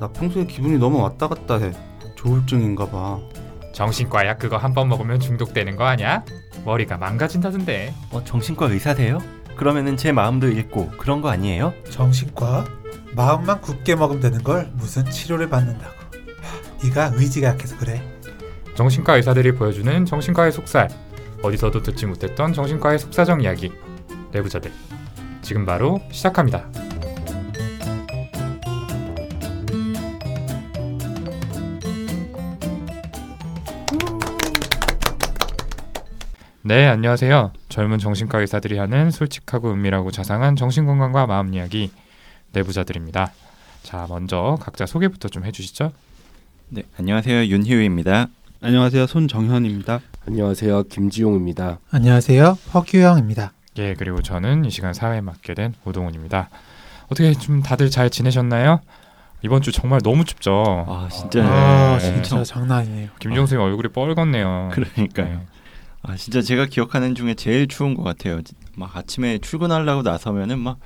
나 평소에 기분이 너무 왔다 갔다 해. 조울증인가 봐. 정신과 약 그거 한 번 먹으면 중독되는 거 아니야? 머리가 망가진다던데. 어, 정신과 의사세요? 그러면은 제 마음도 읽고 그런 거 아니에요? 정신과? 마음만 굳게 먹으면 되는 걸 무슨 치료를 받는다고. 하, 네가 의지가 약해서 그래. 정신과 의사들이 보여주는 정신과의 속살. 어디서도 듣지 못했던 정신과의 속사정 이야기. 내부자들. 지금 바로 시작합니다. 네, 안녕하세요. 젊은 정신과 의사들이 하는 솔직하고 은밀하고 자상한 정신건강과 마음 이야기 내부자들입니다. 자, 먼저 각자 소개부터 좀 해주시죠. 네, 안녕하세요. 윤희우입니다. 안녕하세요. 손정현입니다. 안녕하세요. 김지용입니다. 안녕하세요. 허규영입니다. 예, 그리고 저는 이 시간 사회에 맡게 된 오동훈입니다. 어떻게 좀 다들 잘 지내셨나요? 이번 주 정말 너무 춥죠. 아, 진짜. 아 네. 진짜 장난 아니네요. 김종수 얼굴이 뻘겋네요. 그러니까요. 네. 아, 진짜 제가 기억하는 중에 제일 추운 것 같아요. 막 아침에 출근하려고 나서면은 막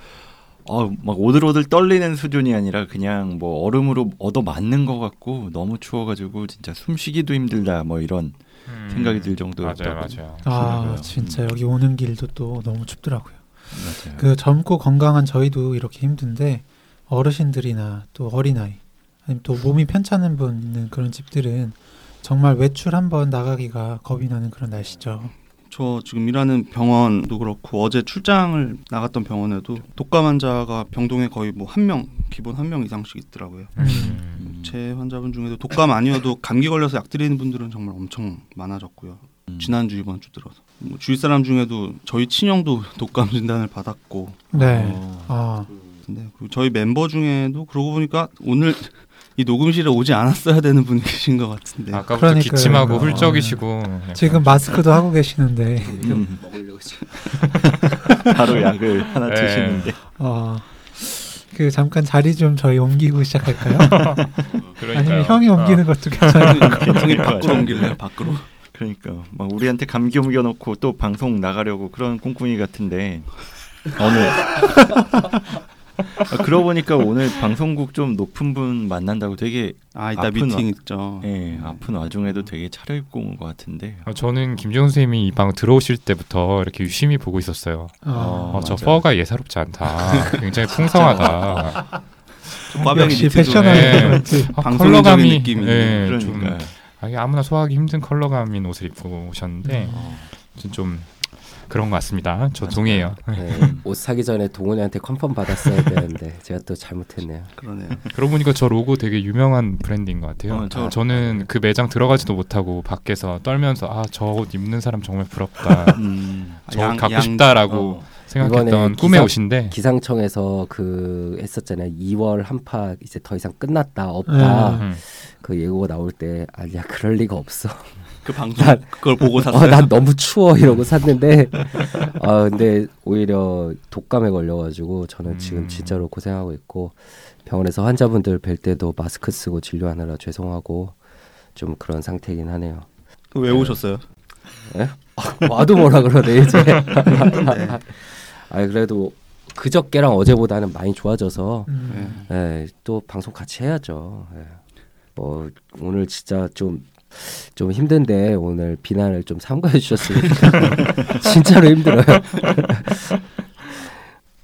어, 막 오들오들 떨리는 수준이 아니라 그냥 뭐 얼음으로 얻어 맞는 것 같고 너무 추워가지고 진짜 숨쉬기도 힘들다 뭐 이런 음, 생각이 들 정도였다고. 맞아요, 맞아요. 아. 진짜 여기 오는 길도 또 너무 춥더라고요. 맞아요. 그 젊고 건강한 저희도 이렇게 힘든데 어르신들이나 또 어린아이 아니면 또 몸이 편찮은 분 있는 그런 집들은 정말 외출 한번 나가기가 겁이 나는 그런 날씨죠. 저 지금 일하는 병원도 그렇고 어제 출장을 나갔던 병원에도 독감 환자가 병동에 거의 뭐 한 명, 기본 한 명 이상씩 있더라고요. 음. 음, 제 환자분 중에도 독감 아니어도 감기 걸려서 약 드리는 분들은 정말 엄청 많아졌고요. 음. 지난주 이번 주 들어서 뭐 주위 사람 중에도 저희 친형도 독감 진단을 받았고 네. 어, 아 근데 그리고 저희 멤버 중에도 그러고 보니까 오늘 이 녹음실에 오지 않았어야 되는 분이 계신 것 같은데 아까부터 그러니까요. 기침하고 아, 훌쩍이시고 지금 마스크도 하고 계시는데 음, 먹으려고 지금. 바로 약을 하나 네. 드시는데 어, 그 잠깐 자리 좀 저희 옮기고 시작할까요? 그러니까요. 아니면 형이 어. 옮기는 것도 괜찮아요. 형이 밖으로 옮길래요 밖으로 그러니까 막 우리한테 감기 옮겨놓고 또 방송 나가려고 그런 꿍꿍이 같은데 아, 그러고 보니까 오늘 방송국 좀 높은 분 만난다고 되게 아 이따 아픈 미팅 있죠 예, 아픈 와중에도 되게 차려입고 온 것 같은데 어, 저는 김지훈 선생님이 이 방 들어오실 때부터 이렇게 유심히 보고 있었어요. 어, 어, 저. fur가 예사롭지 않다. 굉장히 풍성하다. 역시 네. 그렇지. 아, 컬러감이 느낌이네. 예, 좀 그러니까 아, 이게 아무나 소화하기 힘든 컬러감인 옷을 입고 오셨는데 어, 좀, 좀 그런 것 같습니다. 저 동의해요. 네, 옷 사기 전에 동훈이한테 컨펌 받았어야 되는데 제가 또 잘못했네요. 그러네요 그러고 보니까 저 로고 되게 유명한 브랜드인 것 같아요. 어, 저- 저는 그 매장 들어가지도 못하고 밖에서 떨면서 아 저 옷 입는 사람 정말 부럽다. 음, 저 양- 갖고 양- 싶다라고 어. 생각했던 꿈의 기사- 옷인데 기상청에서 그 했었잖아요. 2월 한파 이제 더 이상 끝났다 없다. 음. 그 예고가 나올 때 아니야 그럴 리가 없어. 그 방송 그걸 보고 어, 샀어요 난 너무 추워 이러고 샀는데 아 근데 오히려 독감에 걸려가지고 저는 지금 음. 진짜로 고생하고 있고 병원에서 환자분들 뵐 때도 마스크 쓰고 진료하느라 죄송하고 좀 그런 상태이긴 하네요. 왜 오셨어요 와도 뭐라 그러네 이제. 아 그래도 그저께랑 어제보다는 많이 좋아져서 음. 예, 또 방송 같이 해야죠. 예. 뭐 오늘 진짜 좀 좀 힘든데 오늘 비난을 좀 삼가해 주셨으면 진짜로 힘들어요.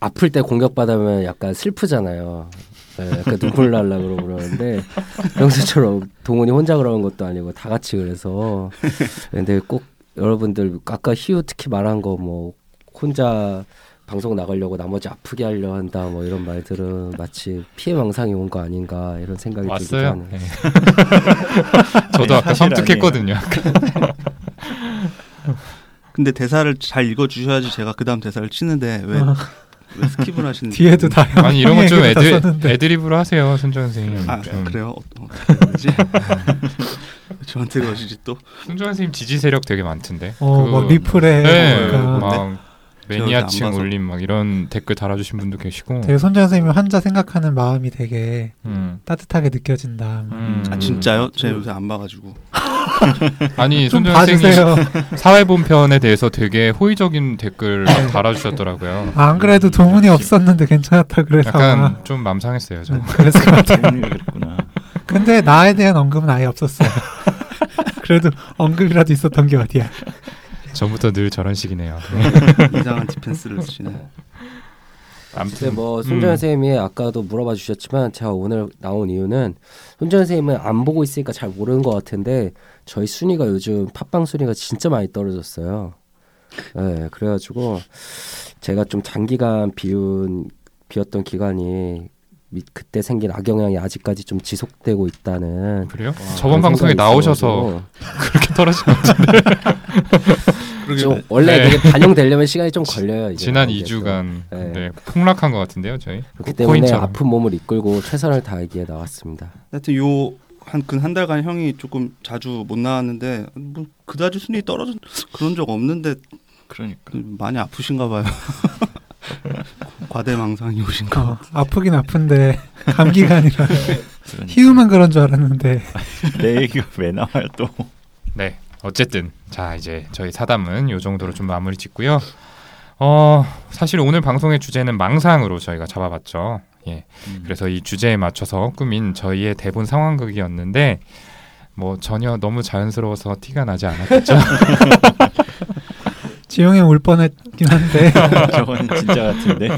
아플 때 공격받으면 약간 슬프잖아요. 예, 약간 눈물 날라 그러고 그러는데 평소처럼 동훈이 혼자 그러는 것도 아니고 다 같이 그래서 근데 꼭 여러분들 아까 희우 특히 말한 거 뭐 혼자 방송 나가려고 나머지 아프게 하려 한다 뭐 이런 말들은 마치 피해 망상이 온 거 아닌가 이런 생각이 들기도. 하는. 네. 저도 네, 아까 섬뜩했거든요. 근데 대사를 잘 읽어 주셔야지 제가 그 다음 대사를 치는데 왜, 어, 왜 스킵을 하시는 뒤에도 다 아니 이런 건 좀 애드. 애드립으로 하세요, 손정 선생님. 아 좀. 그래요 어, 어떻게 그러지 저한테 그러시지 또 손정 선생님 지지 세력 되게 많던데. 어, 그- 막 리플에 네, 막 매니아층. 올림 막 이런 댓글 달아주신 분도 계시고. 되게 손정 선생님이 환자 생각하는 마음이 되게 음. 따뜻하게 느껴진다. 음. 아 진짜요? 제가 요새 안 봐가지고 아니 좀 손정 선생님 봐주세요. 사회 본편에 대해서 되게 호의적인 댓글 막 달아주셨더라고요. 아, 안 그래도 동훈이 없었는데 괜찮았다 그래서 약간 좀 맘상했어요. 저. 음, 같아요. 동훈이가 그랬구나. 근데 나에 대한 언급은 아예 없었어요. 그래도 언급이라도 있었던 게 어디야. 전부터 늘 저런 식이네요. 이상한 디펜스를 쓰시네. 아무튼 뭐 손정현 음. 선생님이 아까도 물어봐 주셨지만 제가 오늘 나온 이유는 손정 현 선생님은 안 보고 있으니까 잘 모르는 것 같은데 저희 순위가 요즘 팟빵 순위가 진짜 많이 떨어졌어요. 네, 그래가지고 제가 좀 장기간 비운 비었던 기간이 미- 그때 생긴 악영향이 아직까지 좀 지속되고 있다는 그래요? 그런 저번 방송에 나오셔서 그렇게 떨어진 것 같은데 좀 원래 네. 되게 반영되려면 시간이 좀 걸려요. 이제 지난 그런 게 또. 2주간 네. 네, 폭락한 것 같은데요, 저희. 그렇기 때문에 코인처럼. 아픈 몸을 이끌고 최선을 다하기에 나왔습니다. 하여튼 요 한근 한 달간 형이 조금 자주 못 나왔는데 뭐 그다지 순위 떨어진 그런 적 없는데 그러니까 많이 아프신가 봐요. 과대망상이 오신가. 어, 아프긴 아픈데 감기가 아니라 그러니까. 희우만 그런 줄 알았는데 내 얘기가 왜 나와요 또? 네. 어쨌든 자 이제 저희 사담은 요 정도로 좀 마무리 짓고요. 어 사실 오늘 방송의 주제는 망상으로 저희가 잡아봤죠. 예. 음. 그래서 이 주제에 맞춰서 꾸민 저희의 대본 상황극이었는데 뭐 전혀 너무 자연스러워서 티가 나지 않았겠죠. 지용이 울 뻔했긴 한데 저거는 진짜 같은데.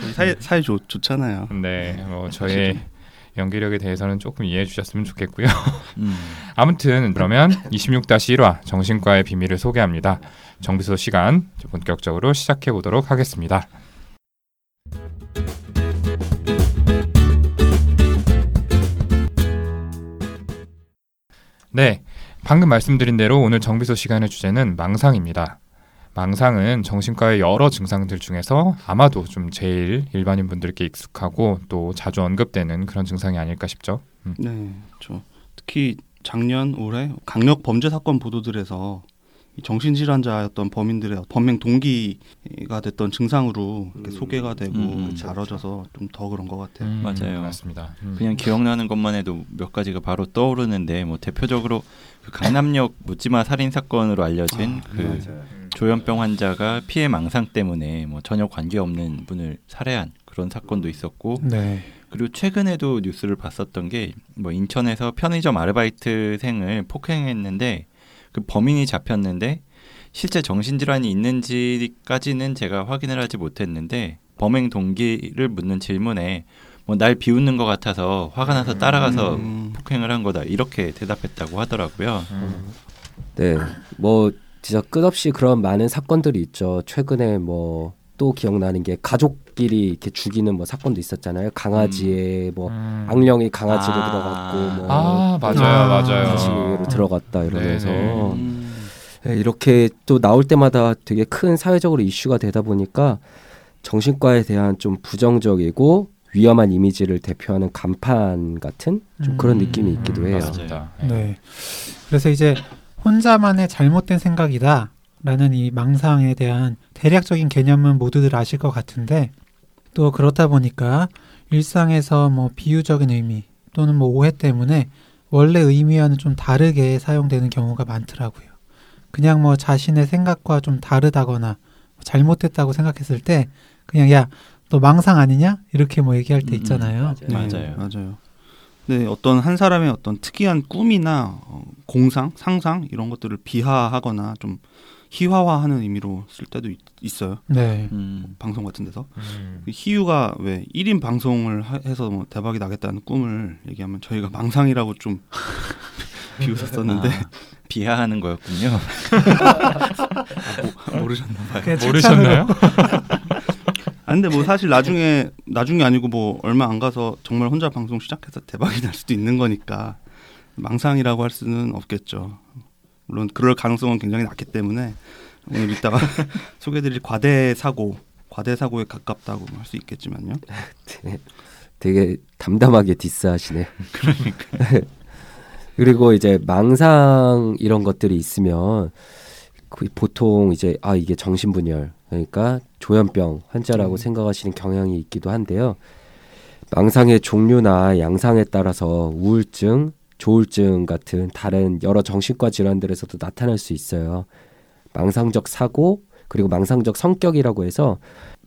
저희 사이 사이 좋, 좋잖아요. 네. 뭐 저의 연기력에 대해서는 조금 이해해 주셨으면 좋겠고요. 음. 아무튼 그러면 26-1화 정신과의 비밀을 소개합니다. 정비소 시간 본격적으로 시작해 보도록 하겠습니다. 네, 방금 말씀드린 대로 오늘 정비소 시간의 주제는 망상입니다. 망상은 정신과의 여러 증상들 중에서 아마도 좀 제일 일반인 분들께 익숙하고 또 자주 언급되는 그런 증상이 아닐까 싶죠. 음. 네, 저 특히 작년 올해 강력 범죄 사건 보도들에서 이 정신질환자였던 범인들의 범행 동기가 됐던 증상으로 이렇게 소개가 되고 음, 음. 다뤄져서 좀 더 그런 것 같아요. 음, 맞아요. 맞습니다. 음. 그냥 기억나는 것만 해도 몇 가지가 바로 떠오르는데 뭐 대표적으로 그 강남역 묻지마 살인 사건으로 알려진 아, 그 조현병 환자가 피해 망상 때문에 뭐 전혀 관계 없는 분을 살해한 그런 사건도 있었고 네. 그리고 최근에도 뉴스를 봤었던 게 뭐 인천에서 편의점 아르바이트생을 폭행했는데 그 범인이 잡혔는데 실제 정신질환이 있는지까지는 제가 확인을 하지 못했는데 범행 동기를 묻는 질문에 뭐 날 비웃는 것 같아서 화가 나서 따라가서 음. 폭행을 한 거다 이렇게 대답했다고 하더라고요. 음. 네, 뭐 진짜 끝없이 그런 많은 사건들이 있죠. 최근에 뭐 또 기억나는 게 가족끼리 이렇게 죽이는 뭐 사건도 있었잖아요. 강아지에 뭐 음. 악령이 강아지로 아. 들어갔고 뭐 아 맞아요 아, 맞아요. 강아지로 들어갔다 이러면서 네네. 음. 네, 이렇게 또 나올 때마다 되게 큰 사회적으로 이슈가 되다 보니까 정신과에 대한 좀 부정적이고 위험한 이미지를 대표하는 간판 같은 좀 그런 음. 느낌이 있기도 음, 해요. 맞습니다. 네. 그래서 이제 혼자만의 잘못된 생각이다 라는 이 망상에 대한 대략적인 개념은 모두들 아실 것 같은데 또 그렇다 보니까 일상에서 뭐 비유적인 의미 또는 뭐 오해 때문에 원래 의미와는 좀 다르게 사용되는 경우가 많더라고요. 그냥 뭐 자신의 생각과 좀 다르다거나 잘못됐다고 생각했을 때 그냥 야 너 망상 아니냐 이렇게 뭐 얘기할 때 음, 맞아요. 있잖아요. 네, 맞아요. 맞아요. 네, 어떤 한 사람의 어떤 특이한 꿈이나 어, 공상, 상상 이런 것들을 비하하거나 좀 희화화하는 의미로 쓸 때도 있, 있어요. 네. 음. 방송 같은 데서. 음. 그 희유가 왜 1인 방송을 하- 해서 뭐 대박이 나겠다는 꿈을 얘기하면 저희가 망상이라고 좀 비웃었었는데 아, 비하하는 거였군요. 모르셨나 봐요. 그냥 모르셨나요? 아 근데 뭐 사실 나중에 나중이 아니고 뭐 얼마 안 가서 정말 혼자 방송 시작해서 대박이 날 수도 있는 거니까 망상이라고 할 수는 없겠죠. 물론 그럴 가능성은 굉장히 낮기 때문에 오늘 이따가 소개드릴 과대 사고, 과대 사고에 가깝다고 할 수 있겠지만요. 되게 담담하게 디스하시네. 그리고 이제 망상 이런 것들이 있으면 그 보통 이제 아 이게 정신분열 그러니까 조현병 환자라고 음. 생각하시는 경향이 있기도 한데요. 망상의 종류나 양상에 따라서 우울증, 조울증 같은 다른 여러 정신과 질환들에서도 나타날 수 있어요. 망상적 사고 그리고 망상적 성격이라고 해서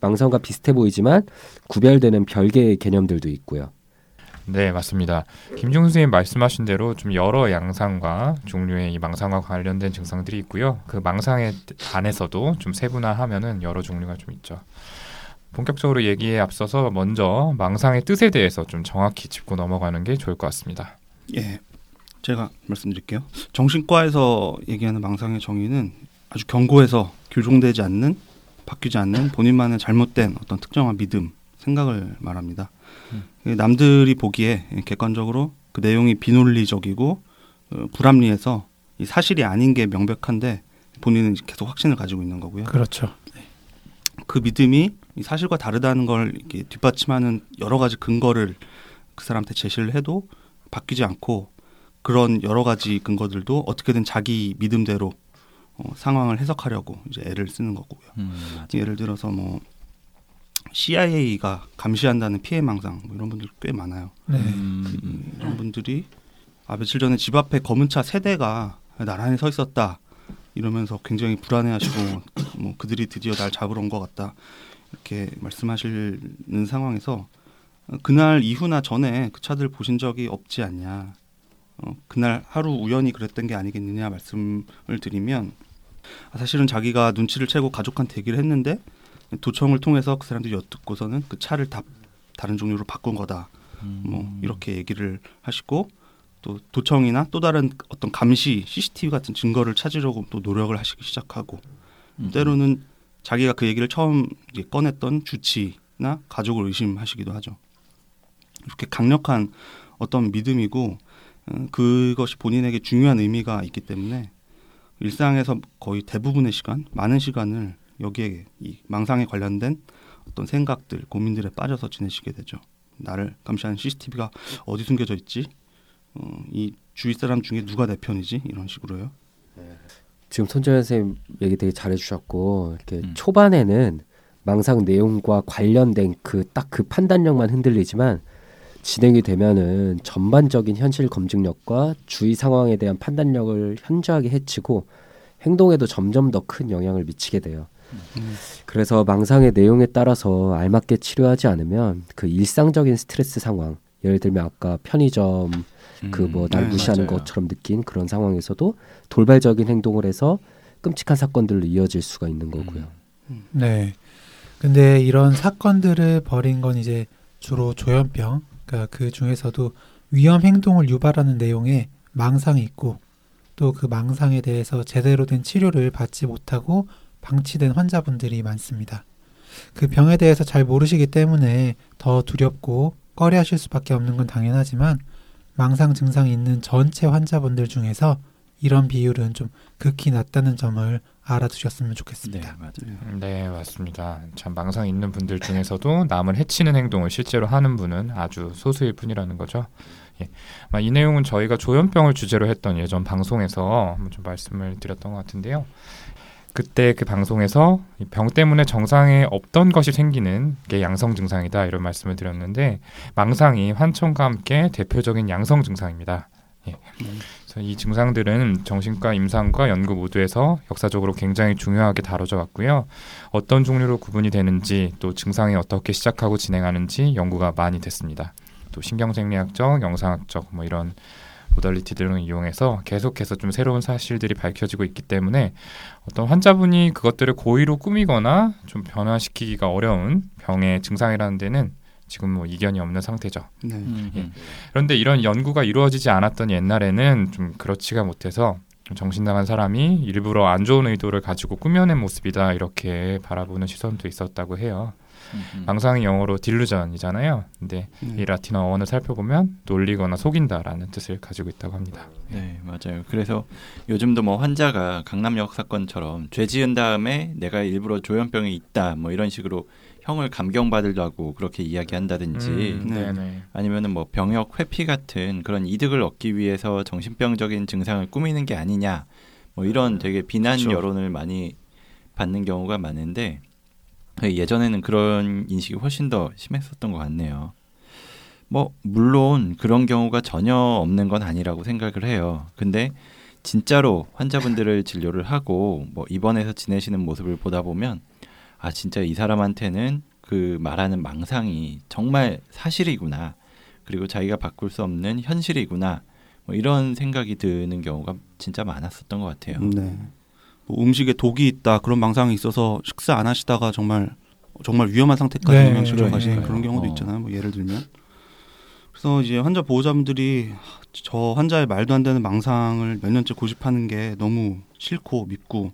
망상과 비슷해 보이지만 구별되는 별개의 개념들도 있고요. 네, 맞습니다. 김중 선생님 말씀하신 대로 좀 여러 양상과 종류의 이 망상과 관련된 증상들이 있고요. 그 망상의 안에서도 좀 세분화하면은 여러 종류가 좀 있죠. 본격적으로 얘기에 앞서서 먼저 망상의 뜻에 대해서 좀 정확히 짚고 넘어가는 게 좋을 것 같습니다. 예, 제가 말씀드릴게요. 정신과에서 얘기하는 망상의 정의는 아주 견고해서 교종되지 않는, 바뀌지 않는 본인만의 잘못된 어떤 특정한 믿음, 생각을 말합니다. 예, 남들이 보기에 객관적으로 그 내용이 비논리적이고 어, 불합리해서 이 사실이 아닌 게 명백한데 본인은 계속 확신을 가지고 있는 거고요. 그렇죠. 그 믿음이 이 사실과 다르다는 걸 이렇게 뒷받침하는 여러 가지 근거를 그 사람한테 제시를 해도 바뀌지 않고 그런 여러 가지 근거들도 어떻게든 자기 믿음대로 어, 상황을 해석하려고 이제 애를 쓰는 거고요. 음. 예를 들어서 뭐 CIA가 감시한다는 피해 망상 뭐 이런 분들 꽤 많아요. 네. 음, 이런 분들이 아 며칠 전에 집 앞에 검은 차 세 대가 나란히 서 있었다 이러면서 굉장히 불안해하시고 뭐 그들이 드디어 날 잡으러 온 것 같다 이렇게 말씀하시는 상황에서 어, 그날 이후나 전에 그 차들 보신 적이 없지 않냐 어, 그날 하루 우연히 그랬던 게 아니겠느냐 말씀을 드리면 아, 사실은 자기가 눈치를 채고 가족한테 얘기를 했는데 도청을 통해서 그 사람들이 엿듣고서는 그 차를 다 다른 종류로 바꾼 거다 음. 뭐 이렇게 얘기를 하시고 또 도청이나 또 다른 어떤 감시 CCTV 같은 증거를 찾으려고 또 노력을 하시기 시작하고 음. 때로는 자기가 그 얘기를 처음 꺼냈던 주치나 가족을 의심하시기도 하죠. 이렇게 강력한 어떤 믿음이고 어, 그것이 본인에게 중요한 의미가 있기 때문에 일상에서 거의 대부분의 시간, 많은 시간을 여기에 이 망상에 관련된 어떤 생각들, 고민들에 빠져서 지내시게 되죠. 나를 감시하는 CCTV가 어디 숨겨져 있지? 어, 이 주위 사람 중에 누가 내 편이지? 이런 식으로요. 지금 손정현 선생님 얘기 되게 잘해주셨고 이렇게 음. 초반에는 망상 내용과 관련된 그딱그 판단력만 흔들리지만 진행이 되면은 전반적인 현실 검증력과 주위 상황에 대한 판단력을 현저하게 해치고 행동에도 점점 더 큰 영향을 미치게 돼요. 음. 그래서 망상의 내용에 따라서 알맞게 치료하지 않으면 그 일상적인 스트레스 상황, 예를 들면 아까 편의점 그뭐날 네, 무시하는 맞아요. 것처럼 느낀 그런 상황에서도 돌발적인 행동을 해서 끔찍한 사건들로 이어질 수가 있는 거고요. 네. 근데 이런 사건들을 벌인 건 이제 주로 조현병, 그러니까 그 중에서도 위험 행동을 유발하는 내용에 망상이 있고 또 그 망상에 대해서 제대로 된 치료를 받지 못하고 방치된 환자분들이 많습니다. 그 병에 대해서 잘 모르시기 때문에 더 두렵고 꺼려하실 수밖에 없는 건 당연하지만 망상 증상이 있는 전체 환자분들 중에서 이런 비율은 좀 극히 낮다는 점을 알아두셨으면 네, 좋겠습니다. 맞아요. 네, 맞습니다. 참 망상 있는 분들 중에서도 남을 해치는 행동을 실제로 하는 분은 아주 소수일 뿐이라는 거죠. 예. 이 내용은 저희가 조현병을 주제로 했던 예전 방송에서 좀 말씀을 드렸던 것 같은데요. 그때 그 방송에서 이병 때문에 정상에 없던 것이 생기는 게 양성 증상이다 이런 말씀을 드렸는데 망상이 환청과 함께 대표적인 양성 증상입니다. 예. 그래서 이 증상들은 정신과 임상과 연구 모두에서 역사적으로 굉장히 중요하게 다뤄져 왔고요. 어떤 종류로 구분이 되는지 또 증상이 어떻게 시작하고 진행하는지 연구가 많이 됐습니다. 또 신경생리학적, 영상학적 뭐 이런 모달리티들을 이용해서 계속해서 좀 새로운 사실들이 밝혀지고 있기 때문에 어떤 환자분이 그것들을 고의로 꾸미거나 좀 변화시키기가 어려운 병의 증상이라는 데는 지금 뭐 이견이 없는 상태죠. 네. 음, 예. 음. 그런데 이런 연구가 이루어지지 않았던 옛날에는 좀 그렇지가 못해서 좀 정신 나간 사람이 일부러 안 좋은 의도를 가지고 꾸며낸 모습이다 이렇게 바라보는 시선도 있었다고 해요. 음, 음. 망상이 영어로 딜루전이잖아요. 근데 네. 이 라틴어 어원을 살펴보면 놀리거나 속인다라는 뜻을 가지고 있다고 합니다. 네, 맞아요. 그래서 요즘도 뭐 환자가 강남역 사건처럼 죄 지은 다음에 내가 일부러 조현병이 있다 뭐 이런 식으로 형을 감경받으려고 그렇게 이야기한다든지 음, 네. 네네. 아니면은 뭐 병역 회피 같은 그런 이득을 얻기 위해서 정신병적인 증상을 꾸미는 게 아니냐 뭐 이런 되게 비난 그쵸. 여론을 많이 받는 경우가 많은데 예전에는 그런 인식이 훨씬 더 심했었던 것 같네요. 뭐 물론 그런 경우가 전혀 없는 건 아니라고 생각을 해요. 근데 진짜로 환자분들을 진료를 하고 뭐 입원해서 지내시는 모습을 보다 보면 아 진짜 이 사람한테는 그 말하는 망상이 정말 사실이구나. 그리고 자기가 바꿀 수 없는 현실이구나 뭐 이런 생각이 드는 경우가 진짜 많았었던 것 같아요. 네. 뭐 음식에 독이 있다 그런 망상이 있어서 식사 안 하시다가 정말 정말 위험한 상태까지 네, 영양실조 가신 그러니까요. 그런 경우도 어. 있잖아요. 뭐 예를 들면 그래서 이제 환자 보호자분들이 저 환자의 말도 안 되는 망상을 몇 년째 고집하는 게 너무 싫고 밉고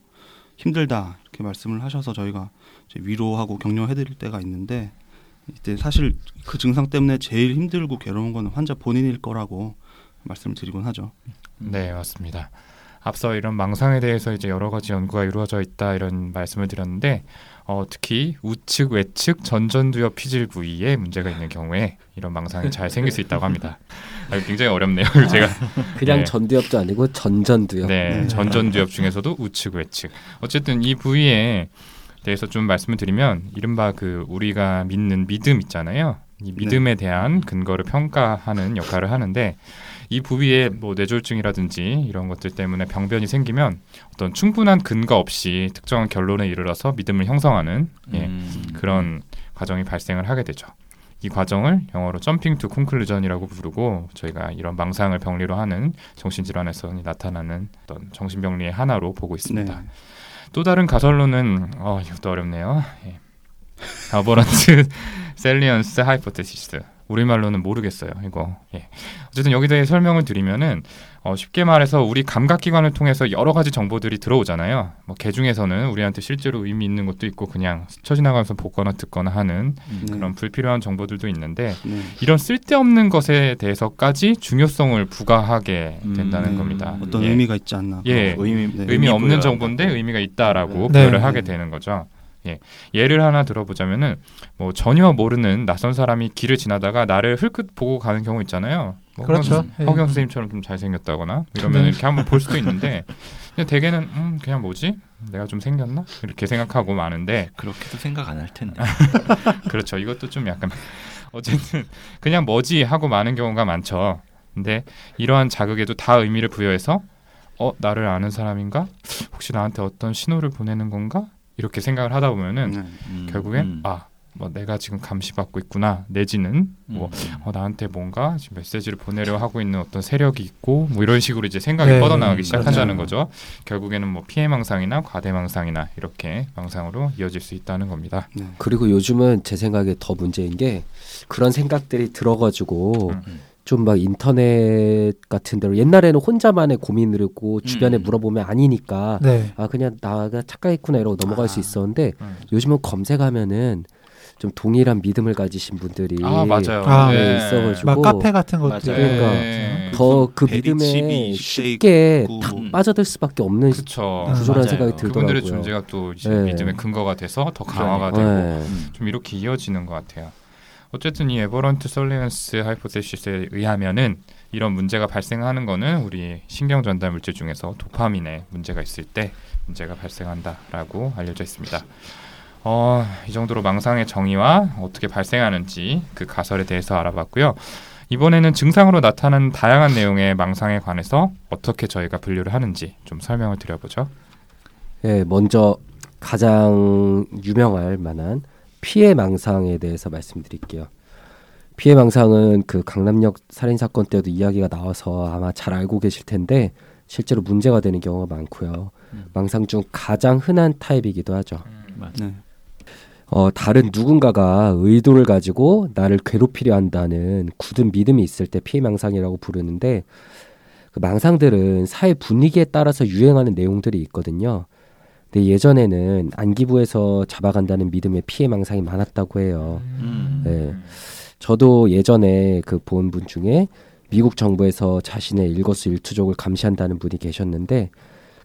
힘들다 이렇게 말씀을 하셔서 저희가 이제 위로하고 격려해드릴 때가 있는데 이때 사실 그 증상 때문에 제일 힘들고 괴로운 거는 환자 본인일 거라고 말씀을 드리곤 하죠. 네, 맞습니다. 앞서 이런 망상에 대해서 이제 여러 가지 연구가 이루어져 있다 이런 말씀을 드렸는데 어, 특히 우측, 외측, 전전두엽 피질 부위에 문제가 있는 경우에 이런 망상이 잘 생길 수 있다고 합니다. 아, 굉장히 어렵네요. 제가 그냥 네. 전두엽도 아니고 전전두엽. 네, 네. 전전두엽 중에서도 우측, 외측. 어쨌든 이 부위에 대해서 좀 말씀을 드리면 이른바 그 우리가 믿는 믿음 있잖아요. 이 믿음에 대한 근거를 평가하는 역할을 하는데 이 부위에 뭐 뇌졸중이라든지 이런 것들 때문에 병변이 생기면 어떤 충분한 근거 없이 특정한 결론에 이르러서 믿음을 형성하는 예, 음. 그런 과정이 발생을 하게 되죠. 이 과정을 영어로 jumping to conclusion이라고 부르고 저희가 이런 망상을 병리로 하는 정신질환에서 나타나는 어떤 정신병리의 하나로 보고 있습니다. 네. 또 다른 가설로는 어 이것도 어렵네요. 예. aberrant salience hypothesis 우리말로는 모르겠어요. 이거 예. 어쨌든 여기 대해 설명을 드리면은 어, 쉽게 말해서 우리 감각기관을 통해서 여러 가지 정보들이 들어오잖아요. 뭐 개 중에서는 우리한테 실제로 의미 있는 것도 있고 그냥 스쳐 지나가면서 보거나 듣거나 하는 음. 네. 그런 불필요한 정보들도 있는데 네. 이런 쓸데없는 것에 대해서까지 중요성을 부과하게 된다는 음, 겁니다. 어떤 예. 의미가 있지 않나. 예. 의미, 네. 의미 없는. 정보인데 의미가 있다라고 네. 부여를 네. 하게 되는 거죠. 예. 예를 하나 들어보자면은 뭐 전혀 모르는 낯선 사람이 길을 지나다가 나를 흘끗 보고 가는 경우 있잖아요. 뭐 그렇죠. 허경, 예. 허경 선생님처럼 좀 잘생겼다거나 이러면 네. 이렇게 한번 볼 수도 있는데 근데 대개는 음 그냥 뭐지? 내가 좀 생겼나? 이렇게 생각하고 마는데 그렇게도 생각 안 할 텐데. 그렇죠. 이것도 좀 약간 어쨌든 그냥 뭐지 하고 많은 경우가 많죠. 근데 이러한 자극에도 다 의미를 부여해서 어 나를 아는 사람인가? 혹시 나한테 어떤 신호를 보내는 건가? 이렇게 생각을 하다 보면은 네. 음, 결국엔 음. 아 뭐 내가 지금 감시받고 있구나 내지는 뭐 음. 어, 나한테 뭔가 지금 메시지를 보내려 하고 있는 어떤 세력이 있고 뭐 이런 식으로 이제 생각이 네, 뻗어나가기 음, 시작한다는 맞아요. 거죠. 결국에는 뭐 피해 망상이나 과대 망상이나 이렇게 망상으로 이어질 수 있다는 겁니다. 네. 그리고 요즘은 제 생각에 더 문제인 게 그런 생각들이 들어가지고 음. 좀 막 인터넷 같은 데로 옛날에는 혼자만의 고민을 했고 주변에 음. 물어보면 아니니까 네. 아 그냥 나가 착각했구나 이러고 넘어갈 수 아. 있었는데 음. 요즘은 검색하면은 좀 동일한 믿음을 가지신 분들이 아 맞아요. 아, 네, 있어가지고 막 카페 같은 것도 맞아요. 그러니까 네. 더그 베리 믿음에 쉽게. 탁 음. 빠져들 수밖에 없는. 구조라는 맞아요. 생각이 그분들의 들더라고요. 존재가 또 이제 네. 믿음의 근거가 돼서 더 강화가 그러니까. 되고 네. 음. 좀 이렇게 이어지는 것 같아요. 어쨌든 이 에버런트 설리언스 하이포테시스에 의하면은 이런 문제가 발생하는 거는 우리 신경 전달 물질 중에서 도파민에 문제가 있을 때 문제가 발생한다라고 알려져 있습니다. 어, 이 정도로 망상의 정의와 어떻게 발생하는지 그 가설에 대해서 알아봤고요. 이번에는 증상으로 나타나는 다양한 내용의 망상에 관해서 어떻게 저희가 분류를 하는지 좀 설명을 드려보죠. 예, 먼저 가장 유명할 만한 피해 망상에 대해서 말씀드릴게요. 피해 망상은 그 강남역 살인 사건 때도 이야기가 나와서 아마 잘 알고 계실 텐데 실제로 문제가 되는 경우가 많고요. 음. 망상 중 가장 흔한 타입이기도 하죠. 네. 어, 다른 누군가가 의도를 가지고 나를 괴롭히려 한다는 굳은 믿음이 있을 때 피해 망상이라고 부르는데 그 망상들은 사회 분위기에 따라서 유행하는 내용들이 있거든요. 근데 예전에는 안기부에서 잡아간다는 믿음의 피해 망상이 많았다고 해요. 음. 네. 저도 예전에 그 본 분 중에 미국 정부에서 자신의 일거수일투족을 감시한다는 분이 계셨는데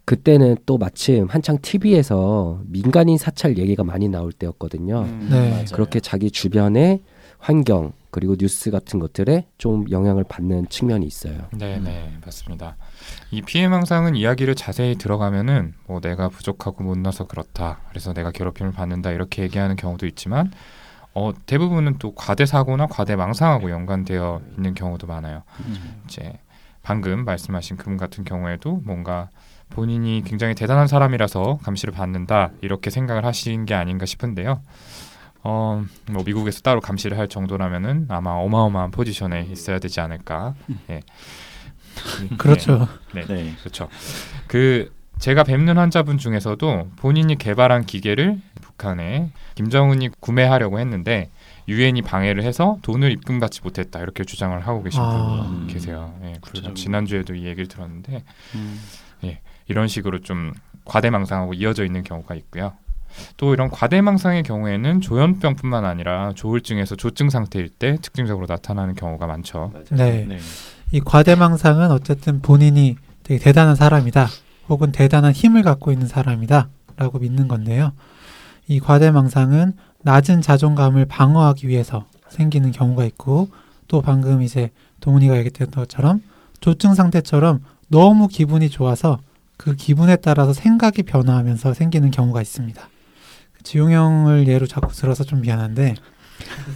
그때는 또 마침 한창 TV에서 민간인 사찰 얘기가 많이 나올 때였거든요. 음. 네. 맞아요. 그렇게 자기 주변의 환경 그리고 뉴스 같은 것들에 좀 영향을 받는 측면이 있어요. 네, 네, 맞습니다. 이 피해 망상은 이야기를 자세히 들어가면은 뭐 내가 부족하고 못나서 그렇다. 그래서 내가 괴롭힘을 받는다 이렇게 얘기하는 경우도 있지만 어, 대부분은 또 과대 사고나 과대 망상하고 연관되어 있는 경우도 많아요. 음. 이제 방금 말씀하신 그분 같은 경우에도 뭔가 본인이 굉장히 대단한 사람이라서 감시를 받는다 이렇게 생각을 하신 게 아닌가 싶은데요. 어, 뭐 미국에서 따로 감시를 할 정도라면은 아마 어마어마한 포지션에 있어야 되지 않을까. 예. 그렇죠. 네. 네. 그렇죠. 그 제가 뵙는 환자분 중에서도 본인이 개발한 기계를 북한에 김정은이 구매하려고 했는데 유엔이 방해를 해서 돈을 입금받지 못했다 이렇게 주장을 하고 계신 아. 분이 음. 계세요. 예, 그렇죠. 지난주에도 이 얘기를 들었는데 음. 이런 식으로 좀 과대망상하고 이어져 있는 경우가 있고요. 또 이런 과대망상의 경우에는 조현병뿐만 아니라 조울증에서 조증 상태일 때 특징적으로 나타나는 경우가 많죠. 네. 네. 이 과대망상은 어쨌든 본인이 되게 대단한 사람이다. 혹은 대단한 힘을 갖고 있는 사람이다. 라고 믿는 건데요. 이 과대망상은 낮은 자존감을 방어하기 위해서 생기는 경우가 있고 또 방금 이제 동훈이가 얘기했던 것처럼 조증 상태처럼 너무 기분이 좋아서 그 기분에 따라서 생각이 변화하면서 생기는 경우가 있습니다. 지용 형을 예로 자꾸 들어서 좀 미안한데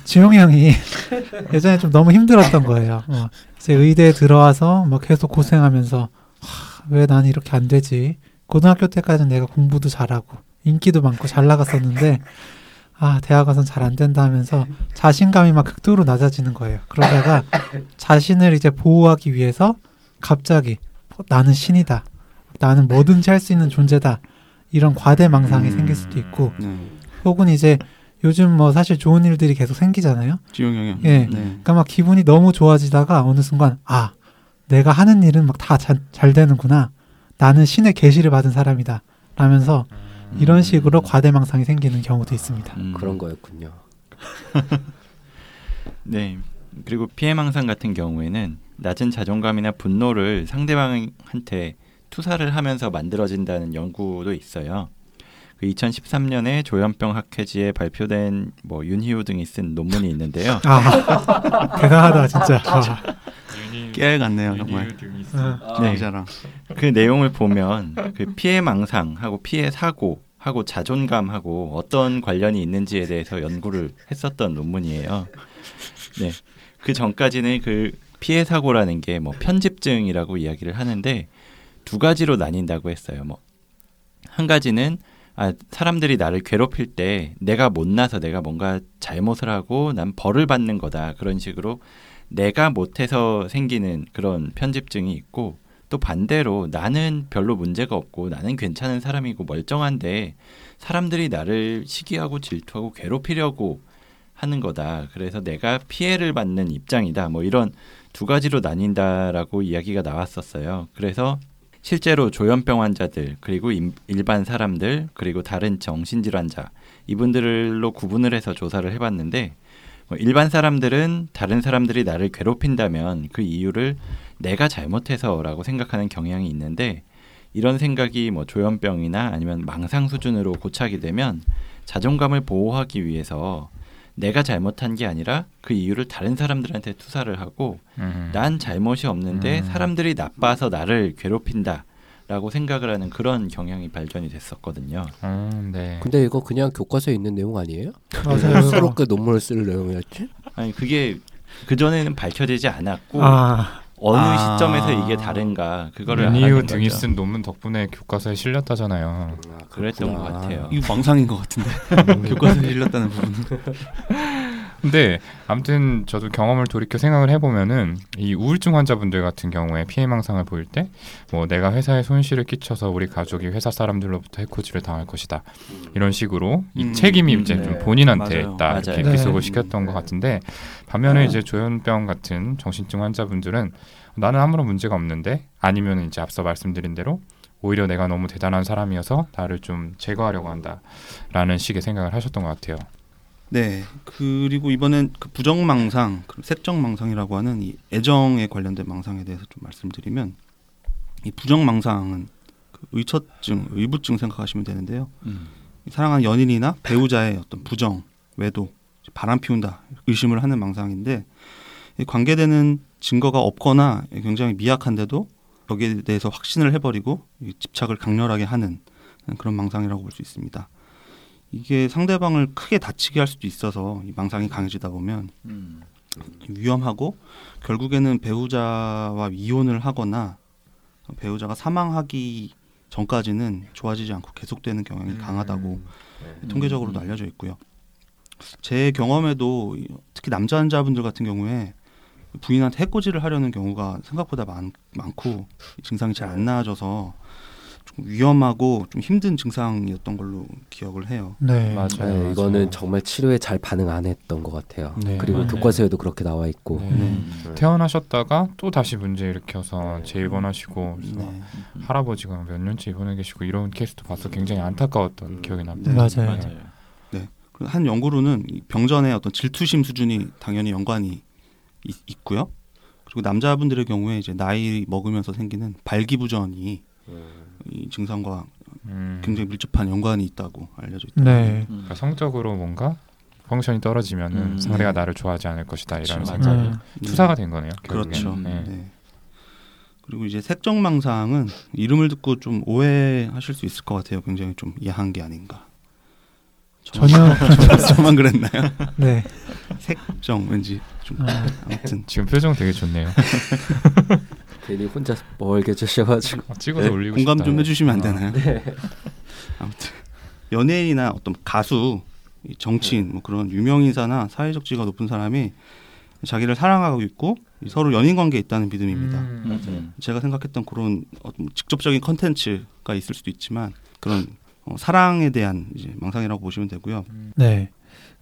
지용 형이 예전에 좀 너무 힘들었던 거예요. 어, 이제 의대에 들어와서 막 계속 고생하면서 왜 난 이렇게 안 되지? 고등학교 때까지는 내가 공부도 잘하고 인기도 많고 잘 나갔었는데 아 대학 와선 잘 안 된다 하면서 자신감이 막 극도로 낮아지는 거예요. 그러다가 자신을 이제 보호하기 위해서 갑자기 어, 나는 신이다. 나는 뭐든지 할 수 있는 존재다. 이런 과대망상이 음. 생길 수도 있고 네. 혹은 이제 요즘 뭐 사실 좋은 일들이 계속 생기잖아요. 지용 형이. 예. 네. 그러니까 막 기분이 너무 좋아지다가 어느 순간 아 내가 하는 일은 막 다 잘 되는구나 나는 신의 계시를 받은 사람이다 라면서 이런 식으로 과대망상이 생기는 경우도 있습니다 음. 그런 거였군요. 네. 그리고 피해망상 같은 경우에는 낮은 자존감이나 분노를 상대방한테 투사를 하면서 만들어진다는 연구도 있어요. 그 2013년에 조현병 학회지에 발표된 뭐 윤희우 등이 쓴 논문이 있는데요. 아 대단하다 진짜 와. 깨알 같네요 정말. 어, 네. 그 내용을 보면 그 피해 망상하고 피해 사고 하고 자존감하고 어떤 관련이 있는지에 대해서 연구를 했었던 논문이에요. 네. 그 전까지는 그 피해 사고라는 게 뭐 편집증이라고 이야기를 하는데 두 가지로 나뉜다고 했어요. 뭐 한 가지는 아 사람들이 나를 괴롭힐 때 내가 못나서 내가 뭔가 잘못을 하고 난 벌을 받는 거다 그런 식으로 내가 못해서 생기는 그런 편집증이 있고 또 반대로 나는 별로 문제가 없고 나는 괜찮은 사람이고 멀쩡한데 사람들이 나를 시기하고 질투하고 괴롭히려고 하는 거다. 그래서 내가 피해를 받는 입장이다. 뭐 이런 두 가지로 나뉜다라고 이야기가 나왔었어요. 그래서 실제로 조현병 환자들 그리고 임- 일반 사람들 그리고 다른 정신질환자 이분들로 구분을 해서 조사를 해봤는데 뭐 일반 사람들은 다른 사람들이 나를 괴롭힌다면 그 이유를 내가 잘못해서라고 생각하는 경향이 있는데 이런 생각이 뭐 조현병이나 아니면 망상 수준으로 고착이 되면 자존감을 보호하기 위해서 내가 잘못한 게 아니라 그 이유를 다른 사람들한테 투사를 하고 음. 난 잘못이 없는데 음. 사람들이 나빠서 나를 괴롭힌다 라고 생각을 하는 그런 경향이 발전이 됐었거든요. 음, 네. 근데 이거 그냥 교과서에 있는 내용 아니에요? 맞아요 서로 그 논문을 쓸 내용이었지? 아니 그게 그 전에는 밝혀지지 않았고 아 어느 아. 시점에서 이게 다른가 그거를 윤희우 등이 거죠. 쓴 논문 덕분에 교과서에 실렸다잖아요. 그랬던 것. 같아요. 이거 망상인 것 같은데 교과서에 실렸다는 부분은. 근데 아무튼 저도 경험을 돌이켜 생각을 해보면은 이 우울증 환자분들 같은 경우에 피해 망상을 보일 때 뭐 내가 회사에 손실을 끼쳐서 우리 가족이 회사 사람들로부터 해코지를 당할 것이다 이런 식으로 이 음, 책임이 음, 이제 네. 좀 본인한테 맞아요. 있다 이렇게 맞아요. 비속을 네. 시켰던 것 같은데 반면에 이제 조현병 같은 정신증 환자분들은 나는 아무런 문제가 없는데 아니면 이제 앞서 말씀드린 대로 오히려 내가 너무 대단한 사람이어서 나를 좀 제거하려고 한다라는 식의 생각을 하셨던 것 같아요. 네. 그리고 이번엔 그 부정망상, 그 색정망상이라고 하는 이 애정에 관련된 망상에 대해서 좀 말씀드리면 이 부정망상은 그 의처증, 의부증 생각하시면 되는데요. 음. 사랑하는 연인이나 배우자의 어떤 부정, 외도, 바람 피운다, 의심을 하는 망상인데 이 관계되는 증거가 없거나 굉장히 미약한데도 여기에 대해서 확신을 해버리고 이 집착을 강렬하게 하는 그런 망상이라고 볼 수 있습니다. 이게 상대방을 크게 다치게 할 수도 있어서 이 망상이 강해지다 보면 음. 위험하고 결국에는 배우자와 이혼을 하거나 배우자가 사망하기 전까지는 좋아지지 않고 계속되는 경향이 강하다고 음. 통계적으로도 알려져 있고요. 제 경험에도 이- 특히 남자 환자분들 같은 경우에 부인한테 해코지를 하려는 경우가 생각보다 많, 많고 이 증상이 잘 안 나아져서 좀 위험하고 좀 힘든 증상이었던 걸로 기억을 해요. 네. 맞아요. 네, 맞아요. 이거는 정말 치료에 잘 반응 안 했던 것 같아요. 네. 그리고 맞아요. 교과서에도 그렇게 나와 있고. 네. 음. 태어나셨다가 또 다시 문제 일으켜서 재입원하시고 네. 할아버지가 몇 년째 입원해 계시고 이런 케이스도 봐서 굉장히 안타까웠던 음. 기억이 납니다. 네, 맞아요. 맞아요. 그한 연구로는 이 병전의 어떤 질투심 수준이 당연히 연관이 있, 있고요. 그리고 남자분들의 경우에 이제 나이 먹으면서 생기는 발기부전이 이 증상과 음, 굉장히 밀접한 연관이 있다고 알려져 있다. 네. 음. 그러니까 성적으로 뭔가 펑션이 떨어지면은 음. 상대가 네. 나를 좋아하지 않을 것이다 이런 그렇죠. 생각이 음. 네. 투사가 된 거네요. 결국엔. 그렇죠. 네. 네. 그리고 이제 색정망상은 이름을 듣고 좀 오해하실 수 있을 것 같아요. 굉장히 좀 이해한 게 아닌가. 저만- 전혀 저만 그랬나요? 네. 색정 왠지 좀 아, 아무튼 지금 표정 되게 좋네요. 괜히 혼자 멀게 주셔가지고. 어, 찍어서 네, 올리고 공감 싶다. 좀 해주시면 안 어. 되나요? 아무튼 연예인이나 어떤 가수, 이 정치인, 뭐 그런 유명 인사나 사회적 지위가 높은 사람이 자기를 사랑하고 있고 서로 연인 관계에 있다는 믿음입니다. 음, 음. 맞아요. 제가 생각했던 그런 어떤 직접적인 컨텐츠가 있을 수도 있지만 그런 어, 사랑에 대한 이제 망상이라고 보시면 되고요. 네.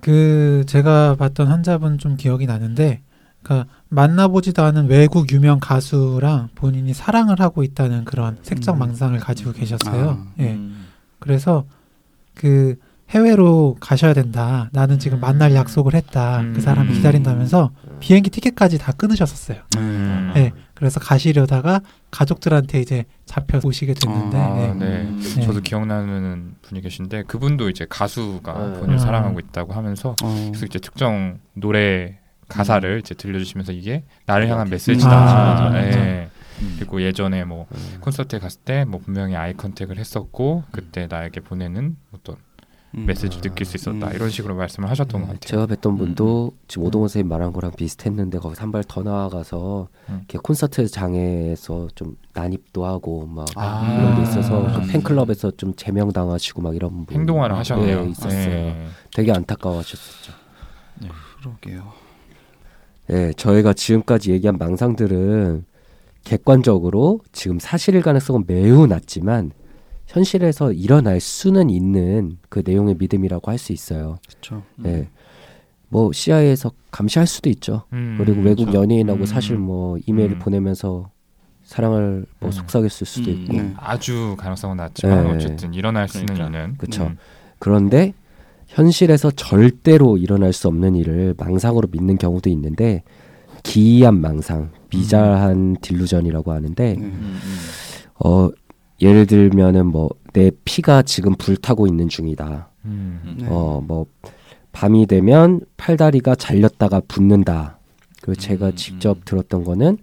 그 제가 봤던 환자분 좀 기억이 나는데 그러니까 만나보지도 않은 외국 유명 가수랑 본인이 사랑을 하고 있다는 그런 색적 음. 망상을 가지고 계셨어요. 아. 예. 음. 그래서 그 해외로 가셔야 된다. 나는 지금 만날 약속을 했다. 음. 그 사람이 음. 기다린다면서 비행기 티켓까지 다 끊으셨었어요. 음. 네. 그래서 가시려다가 가족들한테 이제 잡혀 오시게 됐는데 아, 네. 네. 음. 네. 저도 기억나는 분이 계신데 그분도 이제 가수가 네. 본인을 음. 사랑하고 있다고 하면서 어, 그래서 이제 특정 노래 가사를 이제 들려주시면서 이게 나를 향한 아, 메시지다. 맞아, 맞아. 예. 음. 그리고 예전에 뭐 음. 콘서트에 갔을 때 뭐 분명히 eye contact을 했었고 그때 나에게 보내는 어떤 음. 메시지 를 느낄 수 있었다 음. 이런 식으로 말씀을 하셨던 것 같아요. 제가 뵀던 분도 음. 지금 오동원 선생님 말한 거랑 비슷했는데 거기서 한 발 더 나아가서 음. 이렇게 콘서트 장에서 좀 난입도 하고 막 아. 그런 게 있어서 음. 그 팬클럽에서 좀 제명당하시고 막 이런 분 행동화를 하셨네요. 네, 있었어요. 예. 되게 안타까워하셨었죠. 그러게요. 예, 저희가 지금까지 얘기한 망상들은 객관적으로 지금 사실일 가능성은 매우 낮지만 현실에서 일어날 수는 있는 그 내용의 믿음이라고 할 수 있어요. 그렇죠. 예. 뭐 CIA에서 감시할 수도 있죠. 음, 그리고 외국 그렇죠. 연예인하고 음. 사실 뭐 이메일을 음. 보내면서 사랑을 뭐 음. 속삭였을 수도 음. 있고 네. 아주 가능성은 낮지만 네. 어쨌든 일어날 수는 그러니까. 있는. 그쵸. 음. 그런데 현실에서 절대로 일어날 수 없는 일을 망상으로 믿는 경우도 있는데 기이한 망상, 비자한 딜루전이라고 하는데 네. 음, 음. 어 예를 들면은 뭐 내 피가 지금 불타고 있는 중이다. 음. 네. 어뭐 밤이 되면 팔다리가 잘렸다가 붓는다. 그리고 제가 음, 직접 음. 들었던 거는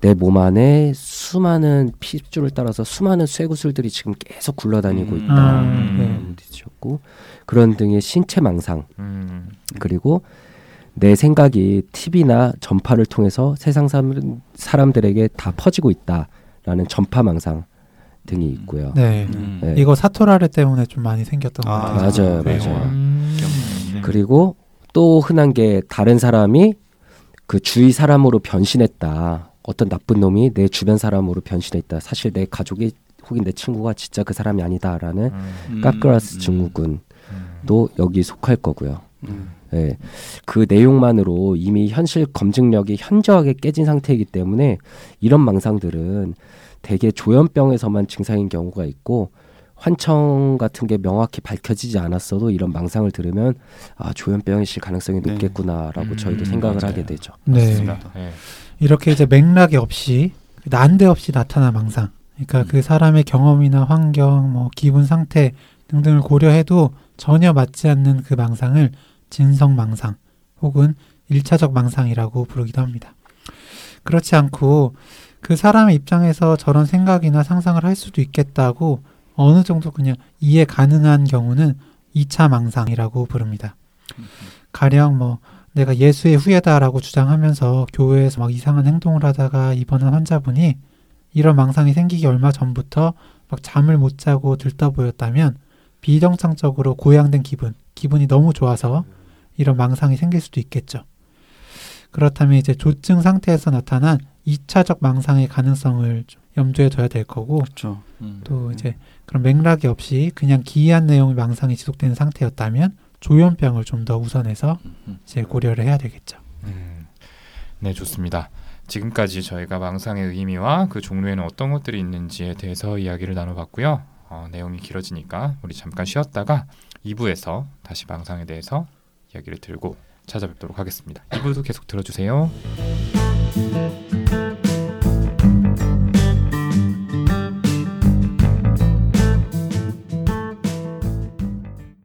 내 몸 안에 수많은 핏줄을 따라서 수많은 쇠구슬들이 지금 계속 굴러다니고 음. 있다. 음, 네. 음, 들으셨고 그런 등의 신체 망상 음. 그리고 내 생각이 TV나 전파를 통해서 세상 사람, 사람들에게 다 퍼지고 있다라는 전파 망상 등이 있고요. 네. 음. 네. 이거 사토라레 때문에 좀 많이 생겼던 것 아, 같아요. 맞아요, 네. 맞아요. 음. 기억나는데. 그리고 또 흔한 게 다른 사람이 그 주위 사람으로 변신했다. 어떤 나쁜 놈이 내 주변 사람으로 변신했다. 사실 내 가족이 혹은 내 친구가 진짜 그 사람이 아니다라는 음. 음, 까끄라스 음. 증후군도 음. 여기 속할 거고요. 음. 예. 그 내용만으로 이미 현실 검증력이 현저하게 깨진 상태이기 때문에 이런 망상들은 대개 조현병에서만 증상인 경우가 있고 환청 같은 게 명확히 밝혀지지 않았어도 이런 망상을 들으면 아 조현병이실 가능성이 네. 높겠구나라고 음, 저희도 생각을 맞아요. 하게 되죠. 네. 맞습니다. 예. 이렇게 이제 맥락이 없이 난데없이 나타난 망상. 그러니까 음. 그 사람의 경험이나 환경, 뭐 기분 상태 등등을 고려해도 전혀 맞지 않는 그 망상을 진성 망상 혹은 일차적 망상이라고 부르기도 합니다. 그렇지 않고 그 사람의 입장에서 저런 생각이나 상상을 할 수도 있겠다고 어느 정도 그냥 이해 가능한 경우는 2차 망상이라고 부릅니다. 가령 뭐 내가 예수의 후예다라고 주장하면서 교회에서 막 이상한 행동을 하다가 입원한 환자분이 이런 망상이 생기기 얼마 전부터 막 잠을 못 자고 들떠 보였다면 비정상적으로 고양된 기분, 기분이 너무 좋아서 이런 망상이 생길 수도 있겠죠. 그렇다면 이제 조증 상태에서 나타난 2차적 망상의 가능성을 좀 염두에 둬야 될 거고 그렇죠. 음. 또 이제 그런 맥락이 없이 그냥 기이한 내용의 망상이 지속되는 상태였다면 조현병을 좀 더 우선해서 음. 이제 고려를 해야 되겠죠. 음, 네, 좋습니다. 지금까지 저희가 망상의 의미와 그 종류에는 어떤 것들이 있는지에 대해서 이야기를 나눠봤고요. 어, 내용이 길어지니까 우리 잠깐 쉬었다가 2부에서 다시 망상에 대해서 이야기를 들고 찾아뵙도록 하겠습니다. 2부도 계속 들어주세요.